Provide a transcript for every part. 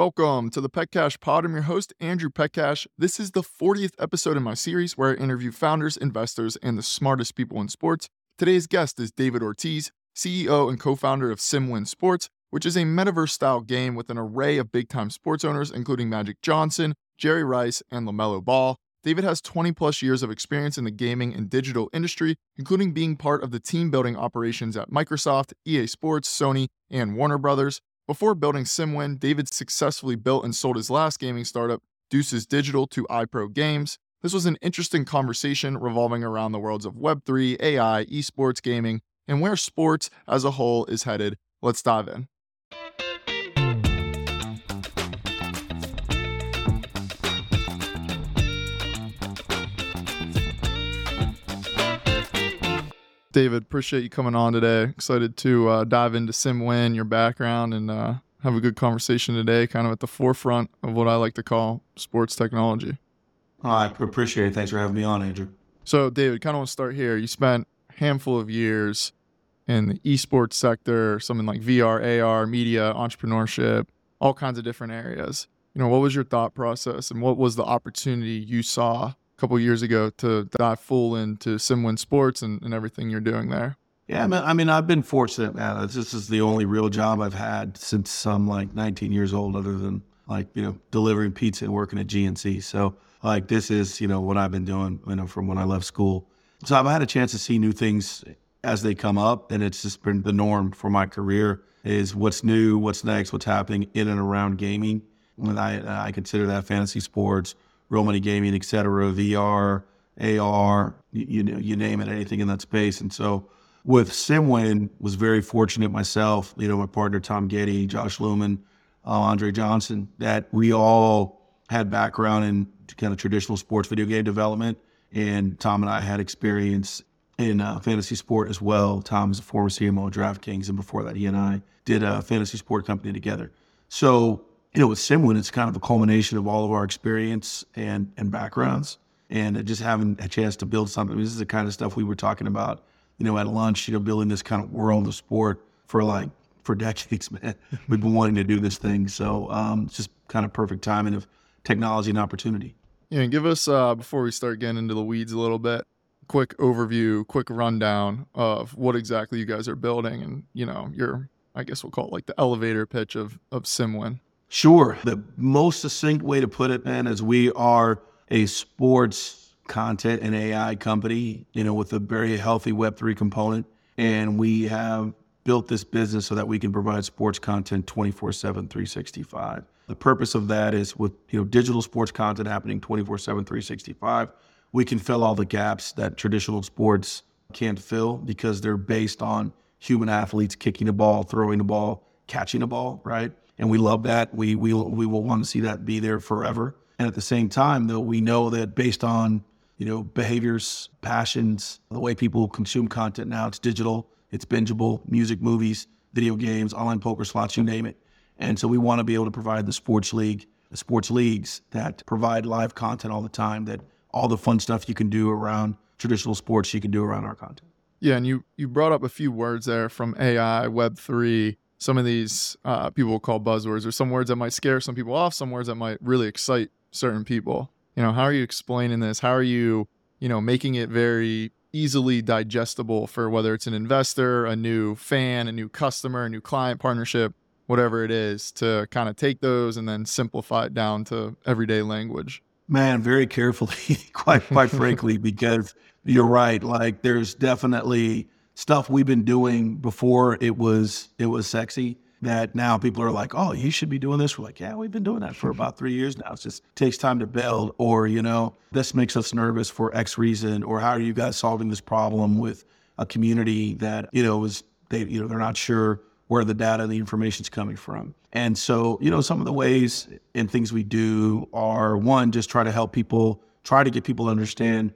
Welcome to the Petcash Pod. I'm your host, Andrew Petcash. This is the 40th episode in my series where I interview founders, investors, and the smartest people in sports. Today's guest is David Ortiz, CEO and co founder of SimWin Sports, which is a metaverse style game with an array of big time sports owners, including Magic Johnson, Jerry Rice, and LaMelo Ball. David has 20 plus years of experience in the gaming and digital industry, including being part of the team building operations at Microsoft, EA Sports, Sony, and Warner Brothers. Before building SimWin, David successfully built and sold his last gaming startup, Deuces Digital, to iPro Games. This was an interesting conversation revolving around the worlds of Web3, AI, esports gaming, and where sports as a whole is headed. Let's dive in. David, appreciate you coming on today. Excited to uh, dive into SimWin, your background, and uh, have a good conversation today, kind of at the forefront of what I like to call sports technology. I appreciate it. Thanks for having me on, Andrew. So, David, kind of want to start here. You spent a handful of years in the esports sector, something like VR, AR, media, entrepreneurship, all kinds of different areas. You know, what was your thought process and what was the opportunity you saw couple years ago to dive full into SimWin Sports and, and everything you're doing there? Yeah, I mean, I've been fortunate, man. This is the only real job I've had since I'm like 19 years old, other than like you know delivering pizza and working at GNC. So like this is you know what I've been doing, you know, from when I left school. So I've had a chance to see new things as they come up, and it's just been the norm for my career. Is what's new, what's next, what's happening in and around gaming. And I I consider that fantasy sports, real money gaming, et cetera, VR, AR, you, know, you name it, anything in that space. And so with SimWin, was very fortunate myself, you know, my partner Tom Getty, Josh Lumen, uh, Andre Johnson, that we all had background in kind of traditional sports video game development. And Tom and I had experience in uh, fantasy sport as well. Tom is a former CMO of DraftKings, and before that, he and I did a fantasy sport company together. So you know, with SimWin, it's kind of a culmination of all of our experience and and backgrounds, and just having a chance to build something. This is the kind of stuff we were talking about, you know, at lunch. You know, building this kind of world of sport for like for decades, man. We've been wanting to do this thing, so um, it's just kind of perfect timing of technology and opportunity. Yeah, and give us uh, before we start getting into the weeds a little bit, quick overview, quick rundown of what exactly you guys are building, and you know, your I guess we'll call it like the elevator pitch of of SimWin. Sure. The most succinct way to put it, man, is we are a sports content and AI company, you know, with a very healthy Web3 component. And we have built this business so that we can provide sports content 24 7, 365. The purpose of that is with, you know, digital sports content happening 24 7, 365, we can fill all the gaps that traditional sports can't fill because they're based on human athletes kicking the ball, throwing the ball, catching the ball, right? And we love that. We we we will want to see that be there forever. And at the same time, though, we know that based on you know behaviors, passions, the way people consume content now, it's digital, it's bingeable, music, movies, video games, online poker, slots, you name it. And so we want to be able to provide the sports league, the sports leagues that provide live content all the time. That all the fun stuff you can do around traditional sports, you can do around our content. Yeah, and you you brought up a few words there from AI, Web three some of these uh, people will call buzzwords or some words that might scare some people off, some words that might really excite certain people. You know, how are you explaining this? How are you, you know, making it very easily digestible for whether it's an investor, a new fan, a new customer, a new client partnership, whatever it is, to kind of take those and then simplify it down to everyday language? Man, very carefully, quite quite frankly, because you're right. Like there's definitely stuff we've been doing before it was it was sexy that now people are like, oh, you should be doing this. We're like, yeah, we've been doing that for about three years now. It just takes time to build, or you know, this makes us nervous for X reason, or how are you guys solving this problem with a community that you know was they you know they're not sure where the data and the information is coming from. And so, you know, some of the ways and things we do are one, just try to help people, try to get people to understand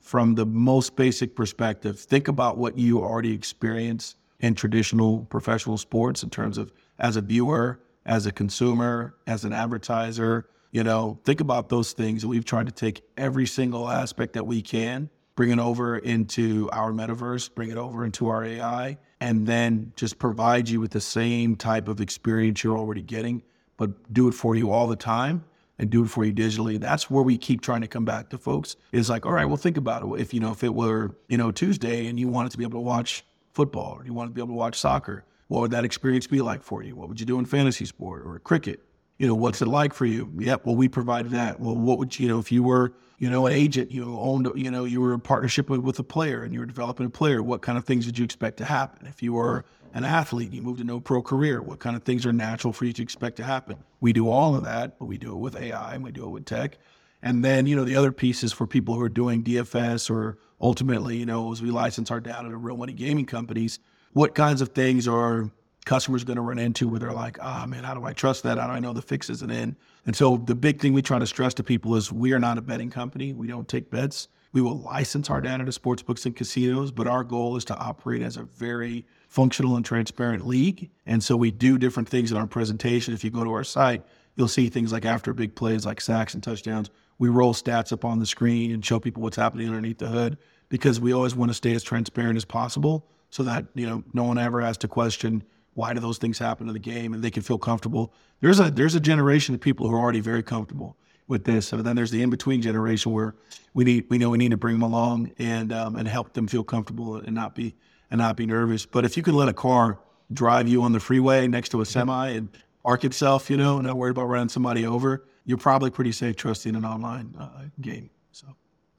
from the most basic perspective, think about what you already experience in traditional professional sports in terms of as a viewer, as a consumer, as an advertiser. You know, think about those things. We've tried to take every single aspect that we can, bring it over into our metaverse, bring it over into our AI, and then just provide you with the same type of experience you're already getting, but do it for you all the time and do it for you digitally. That's where we keep trying to come back to folks. Is like, all right, well, think about it. If you know, if it were you know Tuesday and you wanted to be able to watch football or you wanted to be able to watch soccer, what would that experience be like for you? What would you do in fantasy sport or cricket? You know, what's it like for you? Yep. Well, we provided that. Well, what would you know if you were you know, an agent, you owned, you know, you were in partnership with, with a player and you were developing a player. What kind of things did you expect to happen? If you were an athlete, you moved to no pro career, what kind of things are natural for you to expect to happen? We do all of that, but we do it with AI and we do it with tech. And then, you know, the other pieces for people who are doing DFS or ultimately, you know, as we license our data to real money gaming companies, what kinds of things are customers going to run into where they're like, ah, oh, man, how do I trust that? How do I know the fix isn't in? And so the big thing we try to stress to people is we are not a betting company. We don't take bets. We will license our data to sports books and casinos, but our goal is to operate as a very functional and transparent league. And so we do different things in our presentation. If you go to our site, you'll see things like after big plays like sacks and touchdowns. We roll stats up on the screen and show people what's happening underneath the hood because we always want to stay as transparent as possible so that, you know, no one ever has to question why do those things happen in the game and they can feel comfortable. There's a there's a generation of people who are already very comfortable with this. And then there's the in-between generation where we need we know we need to bring them along and um, and help them feel comfortable and not be and not be nervous. But if you can let a car drive you on the freeway next to a semi and park itself you know and not worried about running somebody over you're probably pretty safe trusting an online uh, game so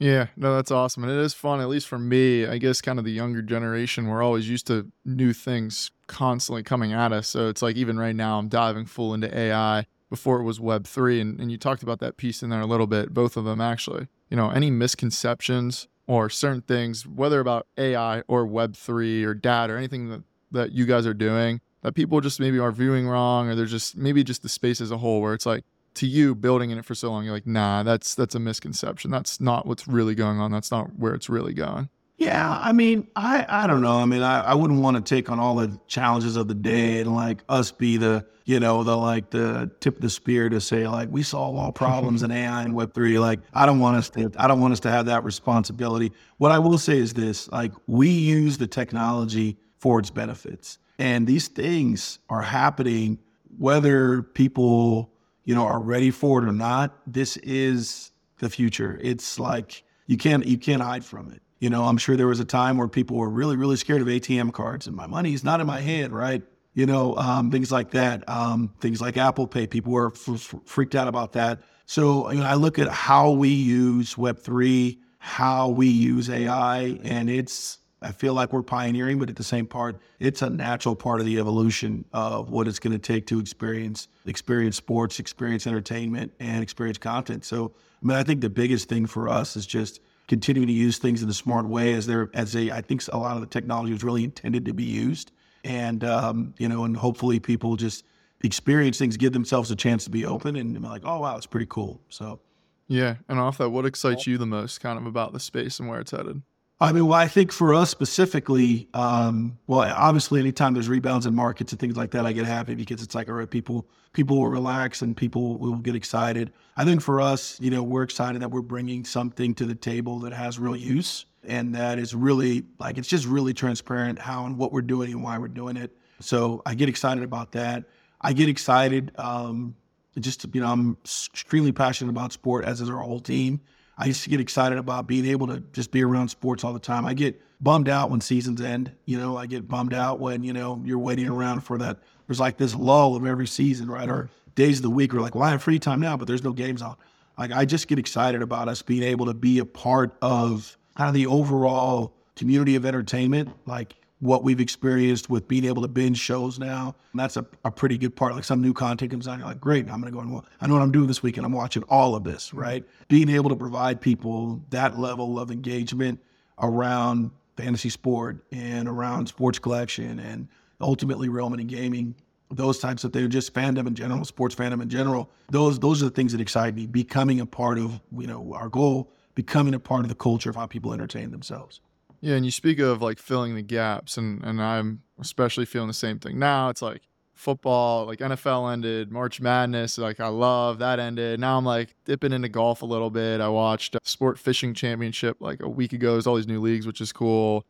yeah, no, that's awesome. And it is fun, at least for me. I guess kind of the younger generation, we're always used to new things constantly coming at us. So it's like even right now, I'm diving full into AI. Before it was Web3. And, and you talked about that piece in there a little bit, both of them actually. You know, any misconceptions or certain things, whether about AI or Web3 or data or anything that, that you guys are doing that people just maybe are viewing wrong or they're just maybe just the space as a whole where it's like, to you building in it for so long, you're like, nah, that's that's a misconception. That's not what's really going on. That's not where it's really going. Yeah, I mean, I I don't know. I mean, I, I wouldn't want to take on all the challenges of the day and like us be the you know the like the tip of the spear to say like we solve all problems in AI and Web three. Like I don't want us to I don't want us to have that responsibility. What I will say is this: like we use the technology for its benefits, and these things are happening whether people you know, are ready for it or not, this is the future. It's like you can't you can't hide from it. You know, I'm sure there was a time where people were really really scared of ATM cards, and my money's not in my hand, right? You know, um, things like that. Um, things like Apple Pay, people were f- f- freaked out about that. So you know, I look at how we use Web three, how we use AI, and it's I feel like we're pioneering, but at the same part, it's a natural part of the evolution of what it's going to take to experience experience sports, experience entertainment, and experience content. So, I mean, I think the biggest thing for us is just continuing to use things in a smart way, as there as a I think a lot of the technology was really intended to be used, and um, you know, and hopefully people just experience things, give themselves a chance to be open, and be like, oh wow, it's pretty cool. So. Yeah, and off that, what excites you the most, kind of about the space and where it's headed? I mean, well, I think for us specifically, um, well, obviously, anytime there's rebounds in markets and things like that, I get happy because it's like, all right, people people will relax and people will get excited. I think for us, you know, we're excited that we're bringing something to the table that has real use and that is really like it's just really transparent how and what we're doing and why we're doing it. So I get excited about that. I get excited. Um, just you know, I'm extremely passionate about sport, as is our whole team. I used to get excited about being able to just be around sports all the time. I get bummed out when seasons end. You know, I get bummed out when, you know, you're waiting around for that. There's like this lull of every season, right? Or days of the week are like, well, I have free time now, but there's no games on. Like, I just get excited about us being able to be a part of kind of the overall community of entertainment. Like, what we've experienced with being able to binge shows now. And that's a, a pretty good part. Like some new content comes out, you're like, great, I'm going to go and I know what I'm doing this weekend. I'm watching all of this, right? Being able to provide people that level of engagement around fantasy sport and around sports collection and ultimately real money gaming, those types of things, just fandom in general, sports fandom in general. Those those are the things that excite me. Becoming a part of, you know, our goal, becoming a part of the culture of how people entertain themselves. Yeah, and you speak of like filling the gaps, and and I'm especially feeling the same thing now. It's like football, like NFL ended, March Madness, like I love that ended. Now I'm like dipping into golf a little bit. I watched Sport Fishing Championship like a week ago. There's all these new leagues, which is cool.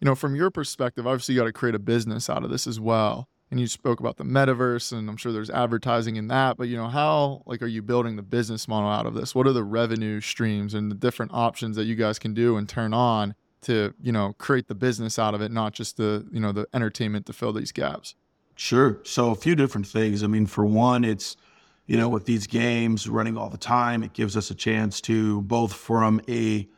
You know, from your perspective, obviously you got to create a business out of this as well. and you spoke about the metaverse and i'm sure there's advertising in that but you know how like are you building the business model out of this what are the revenue streams and the different options that you guys can do and turn on to you know create the business out of it not just the you know the entertainment to fill these gaps sure so a few different things i mean for one it's you know with these games running all the time it gives us a chance to both from a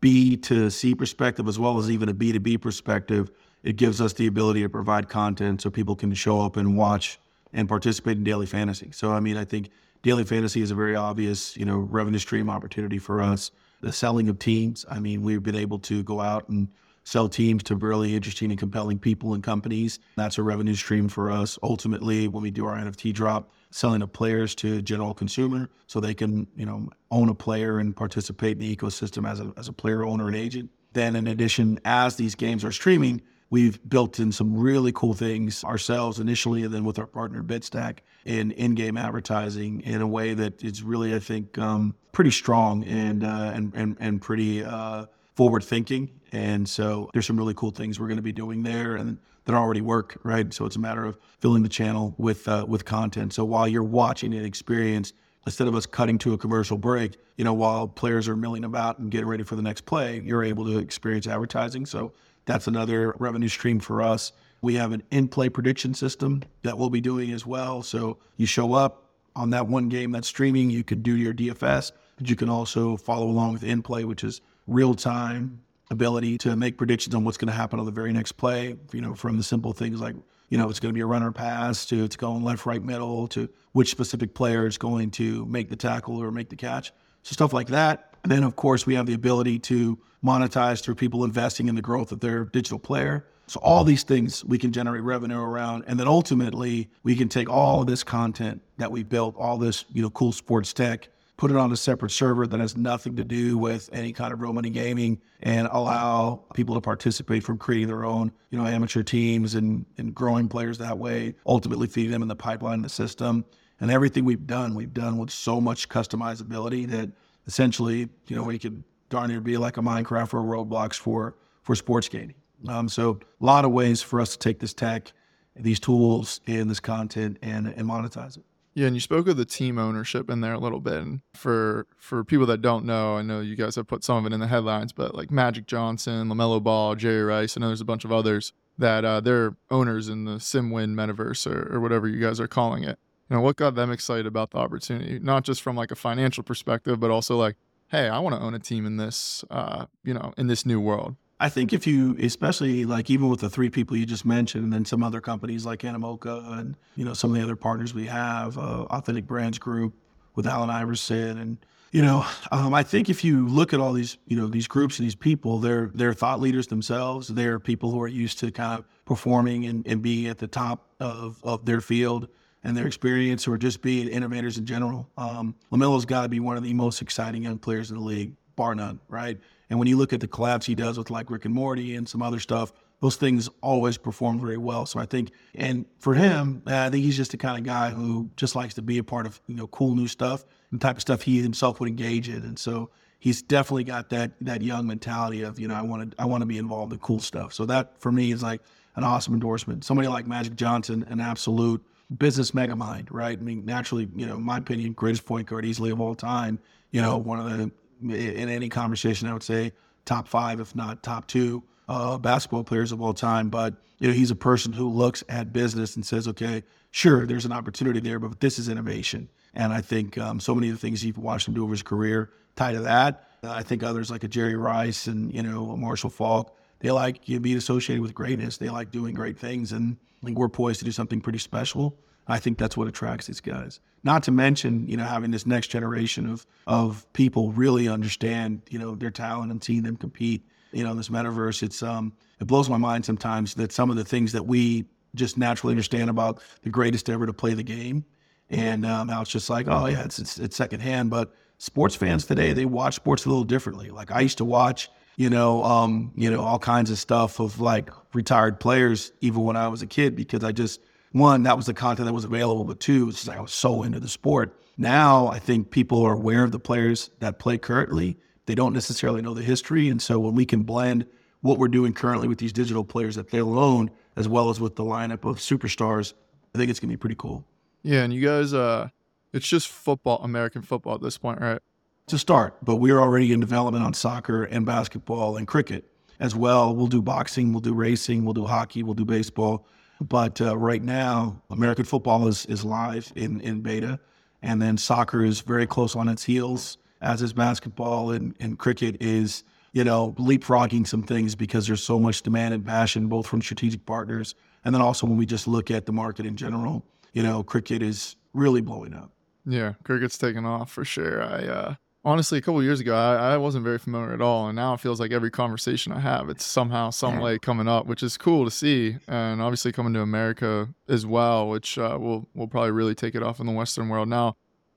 b to c perspective as well as even a b to b perspective it gives us the ability to provide content so people can show up and watch and participate in daily fantasy. So, I mean, I think daily fantasy is a very obvious, you know, revenue stream opportunity for us. The selling of teams. I mean, we've been able to go out and sell teams to really interesting and compelling people and companies. That's a revenue stream for us. Ultimately, when we do our NFT drop, selling of players to general consumer so they can, you know, own a player and participate in the ecosystem as a, as a player, owner, and agent. Then in addition, as these games are streaming, We've built in some really cool things ourselves initially, and then with our partner Bidstack in in-game advertising in a way that is really, I think, um, pretty strong and uh, and and and pretty uh, forward thinking. And so there's some really cool things we're going to be doing there, and that already work, right? So it's a matter of filling the channel with uh, with content. So while you're watching an experience, instead of us cutting to a commercial break, you know, while players are milling about and getting ready for the next play, you're able to experience advertising. So that's another revenue stream for us. We have an in play prediction system that we'll be doing as well. So you show up on that one game that's streaming, you could do your DFS, but you can also follow along with in play, which is real time ability to make predictions on what's going to happen on the very next play. You know, from the simple things like, you know, it's going to be a runner pass to it's going left, right, middle to which specific player is going to make the tackle or make the catch. So stuff like that. And then, of course, we have the ability to monetize through people investing in the growth of their digital player. So all these things we can generate revenue around, and then ultimately we can take all of this content that we built, all this you know cool sports tech, put it on a separate server that has nothing to do with any kind of real money gaming, and allow people to participate from creating their own you know amateur teams and and growing players that way. Ultimately feeding them in the pipeline, of the system, and everything we've done, we've done with so much customizability that essentially you know we could darn near be like a Minecraft or a Roblox for for sports gaming. Um, so a lot of ways for us to take this tech, these tools, and this content and and monetize it. Yeah, and you spoke of the team ownership in there a little bit. And for for people that don't know, I know you guys have put some of it in the headlines, but like Magic Johnson, LaMelo Ball, Jerry Rice, I know there's a bunch of others that uh, they're owners in the SimWin metaverse or, or whatever you guys are calling it. You know, what got them excited about the opportunity? Not just from like a financial perspective, but also like hey, I want to own a team in this, uh, you know, in this new world? I think if you, especially like even with the three people you just mentioned, and then some other companies like Animoca and you know some of the other partners we have, uh, Authentic Brands Group with Allen Iverson, and you know, um, I think if you look at all these, you know, these groups and these people, they're they're thought leaders themselves. They're people who are used to kind of performing and, and being at the top of of their field and their experience or just being innovators in general. Um, LaMelo's got to be one of the most exciting young players in the league, bar none, right? And when you look at the collabs he does with like Rick and Morty and some other stuff, those things always perform very well. So I think, and for him, I think he's just the kind of guy who just likes to be a part of you know cool new stuff and type of stuff he himself would engage in. And so he's definitely got that that young mentality of you know I want to I want to be involved in cool stuff. So that for me is like an awesome endorsement. Somebody like Magic Johnson, an absolute business megamind, right? I mean, naturally, you know, my opinion, greatest point guard easily of all time. You know, one of the in any conversation, I would say top five, if not top two, uh, basketball players of all time. But you know, he's a person who looks at business and says, okay, sure, there's an opportunity there, but this is innovation. And I think um, so many of the things you've watched him do over his career tie to that. I think others like a Jerry Rice and you know Marshall Faulk, they like you being associated with greatness. They like doing great things, and I think we're poised to do something pretty special. I think that's what attracts these guys. Not to mention, you know, having this next generation of of people really understand, you know, their talent and seeing them compete. You know, this metaverse, it's um, it blows my mind sometimes that some of the things that we just naturally understand about the greatest ever to play the game, and um, how it's just like, oh yeah, it's, it's it's secondhand. But sports fans today, they watch sports a little differently. Like I used to watch you know, um, you know, all kinds of stuff of like retired players, even when I was a kid, because I just one, that was the content that was available, but two, it's just like I was so into the sport. Now I think people are aware of the players that play currently. They don't necessarily know the history. And so when we can blend what we're doing currently with these digital players that they'll own as well as with the lineup of superstars, I think it's gonna be pretty cool. Yeah, and you guys, uh, it's just football, American football at this point, right? To start, but we're already in development on soccer and basketball and cricket as well. We'll do boxing, we'll do racing, we'll do hockey, we'll do baseball. But uh, right now, American football is is live in in beta, and then soccer is very close on its heels, as is basketball, and and cricket is you know leapfrogging some things because there's so much demand and passion both from strategic partners, and then also when we just look at the market in general, you know, cricket is really blowing up. Yeah, cricket's taking off for sure. I uh, honestly, a couple years ago, I, I, wasn't very familiar at all, and now it feels like every conversation I have, it's somehow, some way coming up, which is cool to see. And obviously, coming to America as well, which uh, will will probably really take it off in the Western world. Now,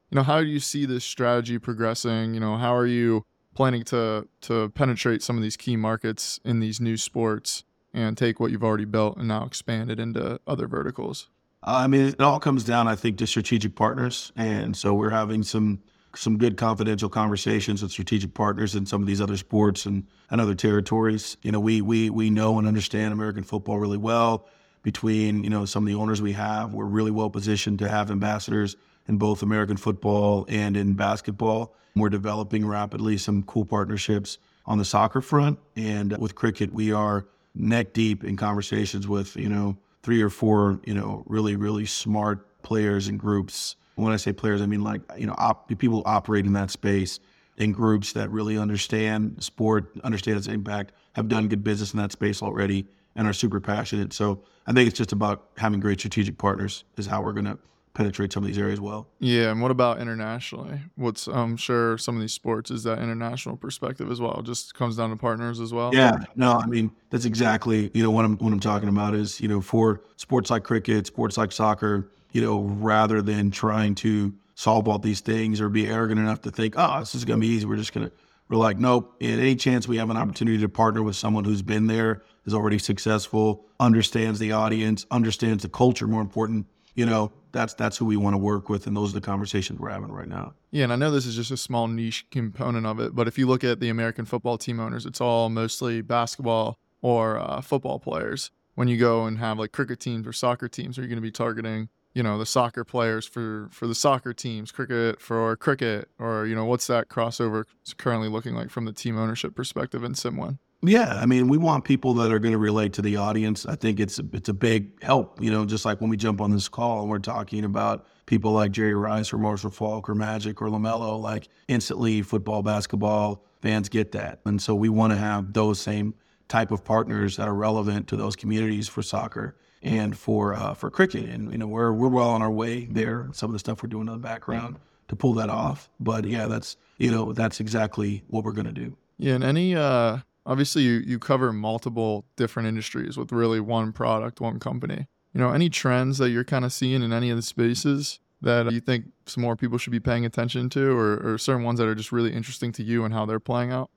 you know, how do you see this strategy progressing? You know, how are you planning to to penetrate some of these key markets in these new sports and take what you've already built and now expand it into other verticals? I mean, it all comes down, I think, to strategic partners, and so we're having some some good confidential conversations with strategic partners in some of these other sports and, and other territories. You know, we we we know and understand American football really well. Between you know some of the owners we have, we're really well positioned to have ambassadors in both American football and in basketball. We're developing rapidly some cool partnerships on the soccer front, and with cricket, we are neck deep in conversations with you know three or four you know really really smart players and groups when I say players, I mean like you know op- people operate in that space in groups that really understand sport, understand its impact, have done good business in that space already, and are super passionate. So I think it's just about having great strategic partners is how we're going to penetrate some of these areas well. Yeah, and what about internationally? What's I'm sure some of these sports is that international perspective as well. It just comes down to partners as well. Yeah, no, I mean that's exactly you know what I'm what I'm talking about is you know for sports like cricket, sports like soccer you know, rather than trying to solve all these things or be arrogant enough to think, oh, this is going to be easy. We're just going to, we're like, nope. At any chance we have an opportunity to partner with someone who's been there, is already successful, understands the audience, understands the culture, more important, you know, that's that's who we want to work with, and those are the conversations we're having right now. Yeah, and I know this is just a small niche component of it, but if you look at the American football team owners, it's all mostly basketball or uh, football players. When you go and have like cricket teams or soccer teams, are you going to be targeting you know the soccer players for for the soccer teams cricket for cricket or you know what's that crossover currently looking like from the team ownership perspective in SimWin yeah i mean we want people that are going to relate to the audience. I think it's it's a big help you know just like when we jump on this call and we're talking about people like jerry rice or marshall faulk or magic or lamelo like instantly football basketball fans get that. And so we want to have those same type of partners that are relevant to those communities for soccer and for uh, for cricket. And you know, we're we're well on our way there. Some of the stuff we're doing in the background to pull that off. But yeah, that's you know that's exactly what we're going to do. Yeah, and any uh, obviously you you cover multiple different industries with really one product, one company. You know, any trends that you're kind of seeing in any of the spaces that you think some more people should be paying attention to, or, or certain ones that are just really interesting to you and how they're playing out?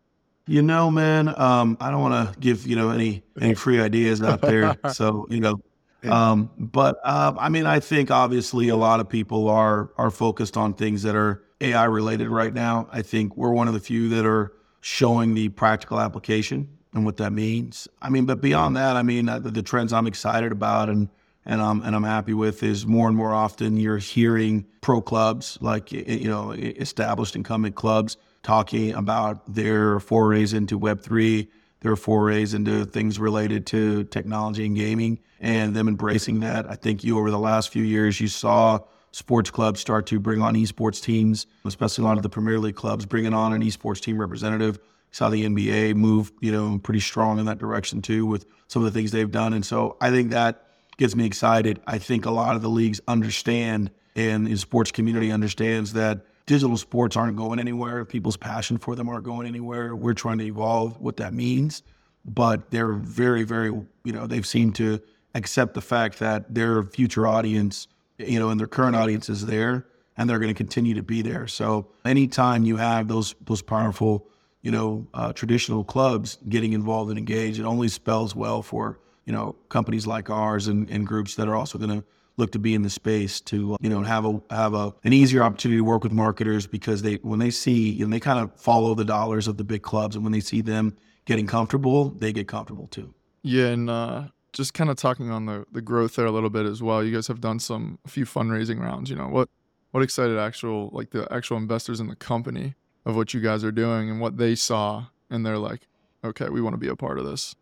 You know, man, um, I don't want to give you know any any free ideas out there. so you know, um, but uh, I mean, I think obviously a lot of people are are focused on things that are AI related right now. I think we're one of the few that are showing the practical application and what that means. I mean, but beyond that, I mean, uh, the, the trends I'm excited about and and I'm and I'm happy with is more and more often you're hearing pro clubs like you know established incumbent clubs talking about their forays into Web three their forays into things related to technology and gaming and them embracing that. I think you, over the last few years, you saw sports clubs start to bring on esports teams, especially a lot of the Premier League clubs bringing on an esports team representative. Saw the NBA move, you know, pretty strong in that direction too with some of the things they've done. And so I think that gets me excited. I think a lot of the leagues understand and the sports community understands that digital sports aren't going anywhere. People's passion for them aren't going anywhere. We're trying to evolve what that means, but they're very, very, you know, they've seemed to accept the fact that their future audience, you know, and their current audience is there, and they're going to continue to be there. So anytime you have those those powerful, you know, uh, traditional clubs getting involved and engaged, it only spells well for you know companies like ours and, and groups that are also going to look to be in the space to you know have a have a an easier opportunity to work with marketers because they when they see you know they kind of follow the dollars of the big clubs and when they see them getting comfortable they get comfortable too yeah and uh just kind of talking on the the growth there a little bit as well. You guys have done some a few fundraising rounds. You know what what excited actual like the actual investors in the company of what you guys are doing and what they saw and they're like, okay, we want to be a part of this.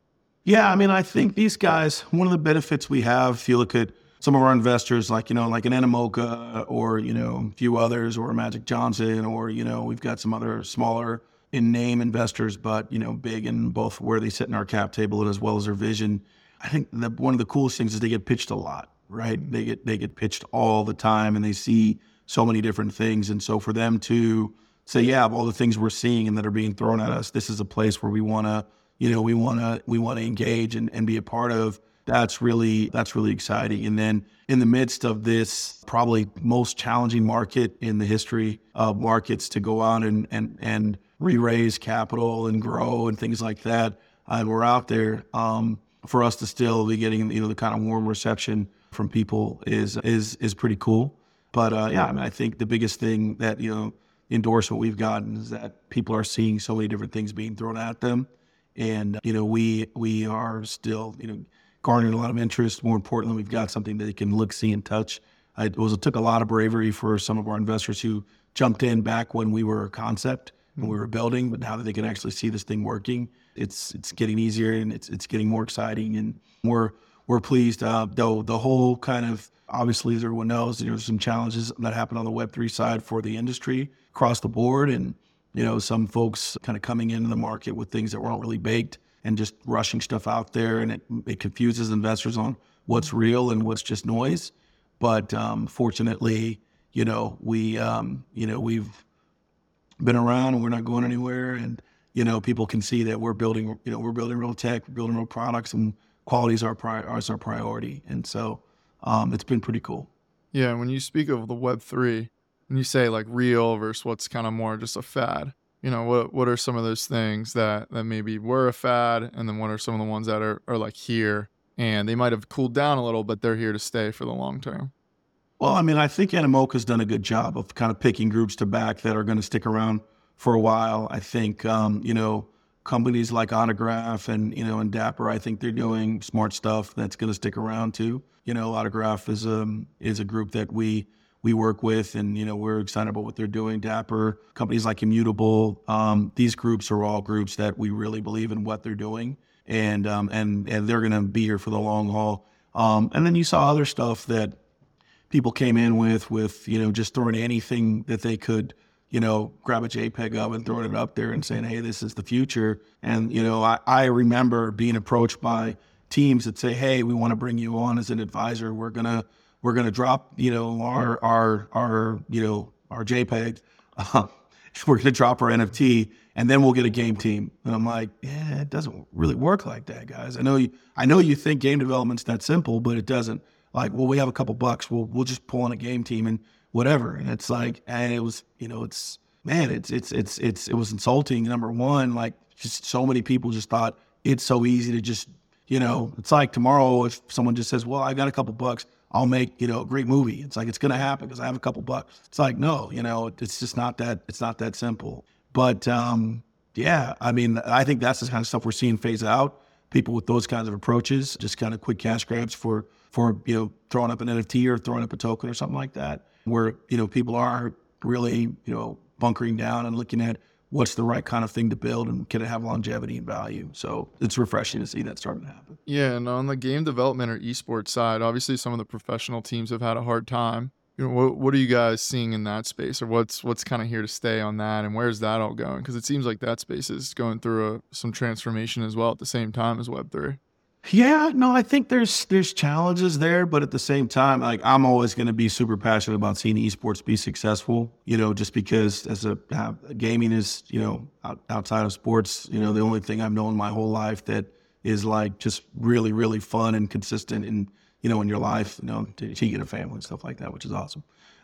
Yeah, I mean, I think these guys. One of the benefits we have, if you look at some of our investors, like you know, like an Animoca or you know, a few others, or Magic Johnson, or you know, we've got some other smaller in name investors, but you know, big in both where they sit in our cap table and as well as their vision. I think the, one of the coolest things is they get pitched a lot, right? They get they get pitched all the time, and they see so many different things. And so for them to say, yeah, of all the things we're seeing and that are being thrown at us, this is a place where we want to, you know, we want to we want to engage and, and be a part of. That's really that's really exciting. And then in the midst of this probably most challenging market in the history of markets to go out and and and re-raise capital and grow and things like that, and we're out there. Um, for us to still be getting you know the kind of warm reception from people is is is pretty cool. But uh, yeah, I mean, I think the biggest thing that you know endorsement we've gotten is that people are seeing so many different things being thrown at them, and you know we we are still you know garnering a lot of interest. More importantly, we've got something that they can look, see, and touch. It was it took a lot of bravery for some of our investors who jumped in back when we were a concept when we were building, but now that they can actually see this thing working, it's it's getting easier and it's it's getting more exciting and we're we're pleased. Uh, though the whole kind of obviously as everyone knows, there's some challenges that happen on the Web three side for the industry across the board, and you know some folks kind of coming into the market with things that weren't really baked and just rushing stuff out there, and it, it confuses investors on what's real and what's just noise. But um, fortunately, you know we um, you know we've been around and we're not going anywhere, and you know, people can see that we're building, you know, we're building real tech, we're building real products, and quality is our pri- is our priority. And so, um, it's been pretty cool. Yeah, when you speak of the Web three, and you say like real versus what's kind of more just a fad, you know, what what are some of those things that that maybe were a fad, and then what are some of the ones that are are like here and they might have cooled down a little, but they're here to stay for the long term. Well, I mean, I think Animoca's done a good job of kind of picking groups to back that are going to stick around for a while. I think um, you know companies like Autograph and you know and Dapper. I think they're doing smart stuff that's going to stick around too. You know, Autograph is a um, is a group that we we work with, and you know we're excited about what they're doing. Dapper companies like Immutable. Um, these groups are all groups that we really believe in what they're doing, and um, and and they're going to be here for the long haul. Um, and then you saw other stuff that people came in with with you know just throwing anything that they could you know, grab a JPEG of and throwing it up there and saying, hey, this is the future. And, you know, I, I remember being approached by teams that say, hey, we want to bring you on as an advisor. We're going to, we're going to drop, you know, our, our, our, you know, our JPEG. Uh, we're going to drop our NFT and then we'll get a game team. And I'm like, yeah, it doesn't really work like that, guys. I know you, I know you think game development's that simple, but it doesn't. Like, well, we have a couple bucks. We'll, we'll just pull in a game team and whatever. And it's like, and it was, you know, it's man, it's it's it's it's it was insulting. Number one, like just so many people just thought it's so easy to just, you know, it's like tomorrow if someone just says, well, I got a couple bucks. I'll make you know a great movie. It's like it's gonna happen because I have a couple bucks. It's like no, you know, it's just not that. It's not that simple. But um, yeah, I mean, I think that's the kind of stuff we're seeing phase out. People with those kinds of approaches, just kind of quick cash grabs for for you know throwing up an NFT or throwing up a token or something like that where you know people are really you know bunkering down and looking at what's the right kind of thing to build and can it have longevity and value. So it's refreshing to see that starting to happen. Yeah, and on the game development or esports side, obviously some of the professional teams have had a hard time. You know, what what are you guys seeing in that space, or what's what's kind of here to stay on that, and where's that all going? Because it seems like that space is going through a, some transformation as well at the same time as Web three. Yeah, no, I think there's there's challenges there, but at the same time, like I'm always going to be super passionate about seeing esports be successful. You know, just because as a uh, gaming is you know out, outside of sports, you know, the only thing I've known my whole life that is like just really really fun and consistent and you know in your life, you know, to, to get a family and stuff like that, which is awesome.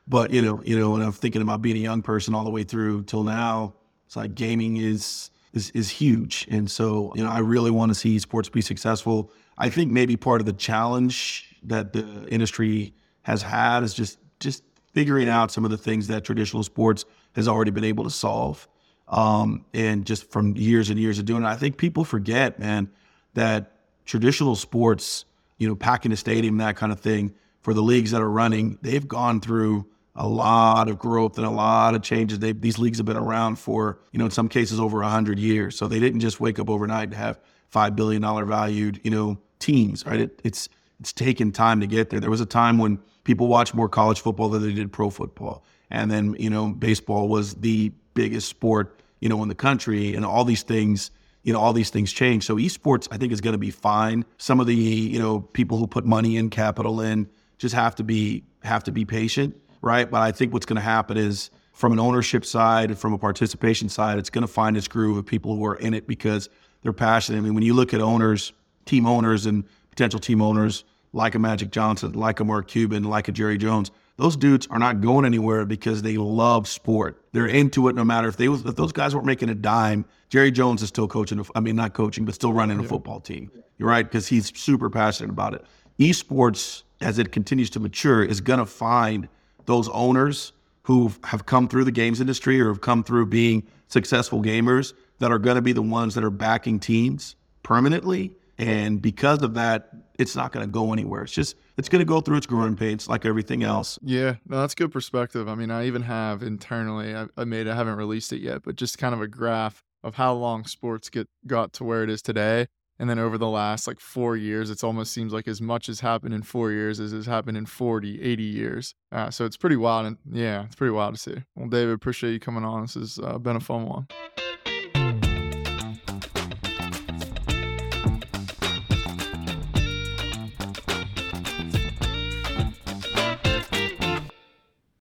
But you know, you know, when I'm thinking about being a young person all the way through till now, it's like gaming is is, is huge. And so, you know, I really want to see sports be successful. I think maybe part of the challenge that the industry has had is just just figuring out some of the things that traditional sports has already been able to solve. Um, and just from years and years of doing it, I think people forget, man, that traditional sports you know, packing a stadium, that kind of thing. For the leagues that are running, they've gone through a lot of growth and a lot of changes. They, these leagues have been around for, you know, in some cases over 100 years. So they didn't just wake up overnight to have $5 billion valued, you know, teams, right? It, it's, it's taken time to get there. There was a time when people watched more college football than they did pro football. And then, you know, baseball was the biggest sport, you know, in the country and all these things, you know, all these things change. So esports, I think, is going to be fine. Some of the, you know, people who put money in, capital in, just have to be have to be patient right? But I think what's going to happen is from an ownership side and from a participation side, it's going to find its groove of people who are in it because they're passionate. I mean, when you look at owners, team owners, and potential team owners like a Magic Johnson, like a Mark Cuban, like a Jerry Jones, those dudes are not going anywhere because they love sport. They're into it no matter if they was, if those guys weren't making a dime. Jerry Jones is still coaching. I mean, not coaching, but still running a football team. You're right because he's super passionate about it. Esports, as it continues to mature, is going to find those owners who have come through the games industry or have come through being successful gamers that are going to be the ones that are backing teams permanently. And because of that, it's not going to go anywhere. It's just, it's going to go through its growing pains like everything else. Yeah, no, that's good perspective. I mean, I even have internally, I, I made, I haven't released it yet, but just kind of a graph of how long sports get got to where it is today. And then over the last like four years, it almost seems like as much has happened in four years as has happened in 40, 80 years. Uh, so it's pretty wild. And yeah, it's pretty wild to see. Well, David, appreciate you coming on. This has uh, been a fun one.